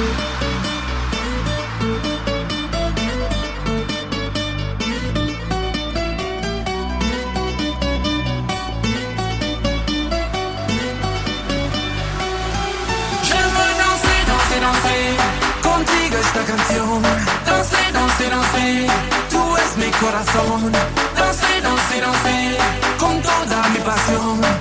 Je veux danser, danser, danser, Contigo esta canción. Danser, danser, danser, Tú es mi corazón. Danser, danser, danser, Con toda mi pasión.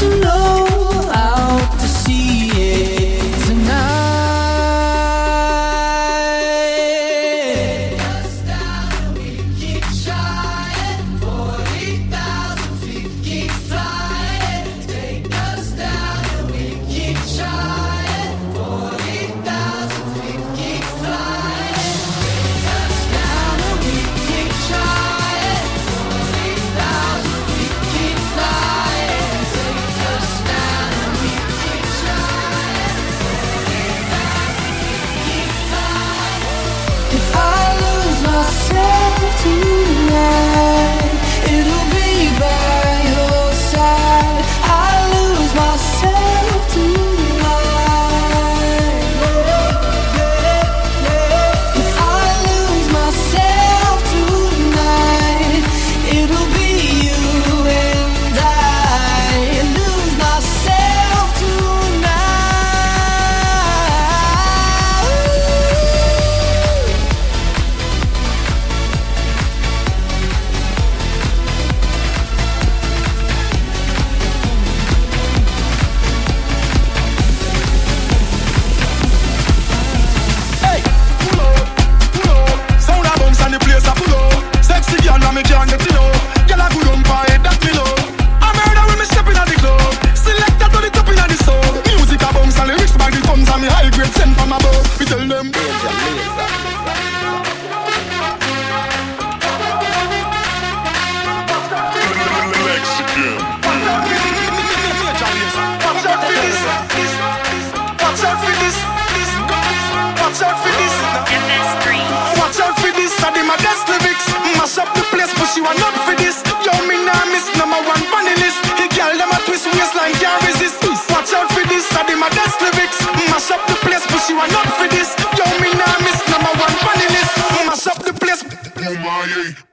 you know Kanye.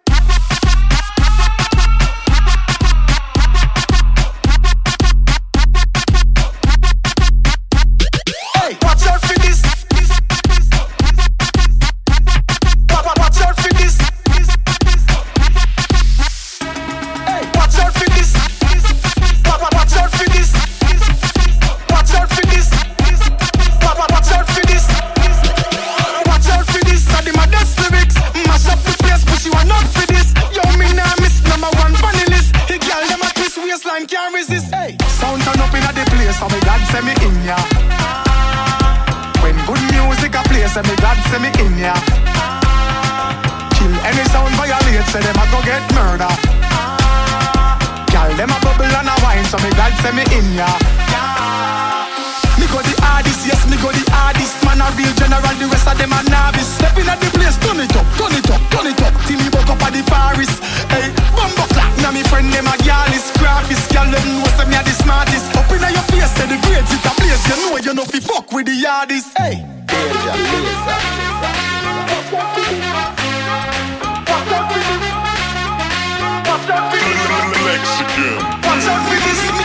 say me glad say me in ya. Kill any sound violate, say them a go get murder. Girl, them a bubble and a wine, so me glad say me in ya. Me go the hardest, yes, me go the hardest. Man a real general, the rest of them a novice. Stepping at the place, turn it up, turn it up, turn it up. Till me buck up at the forest. Hey, bumbo clap. Now me friend them a gyal is graphis. Gyal them know say me a the smartest. Up inna your face, say the grades it a place. You know you know fi fuck with the hardest. Hey, danger, laser. this? What's up with this.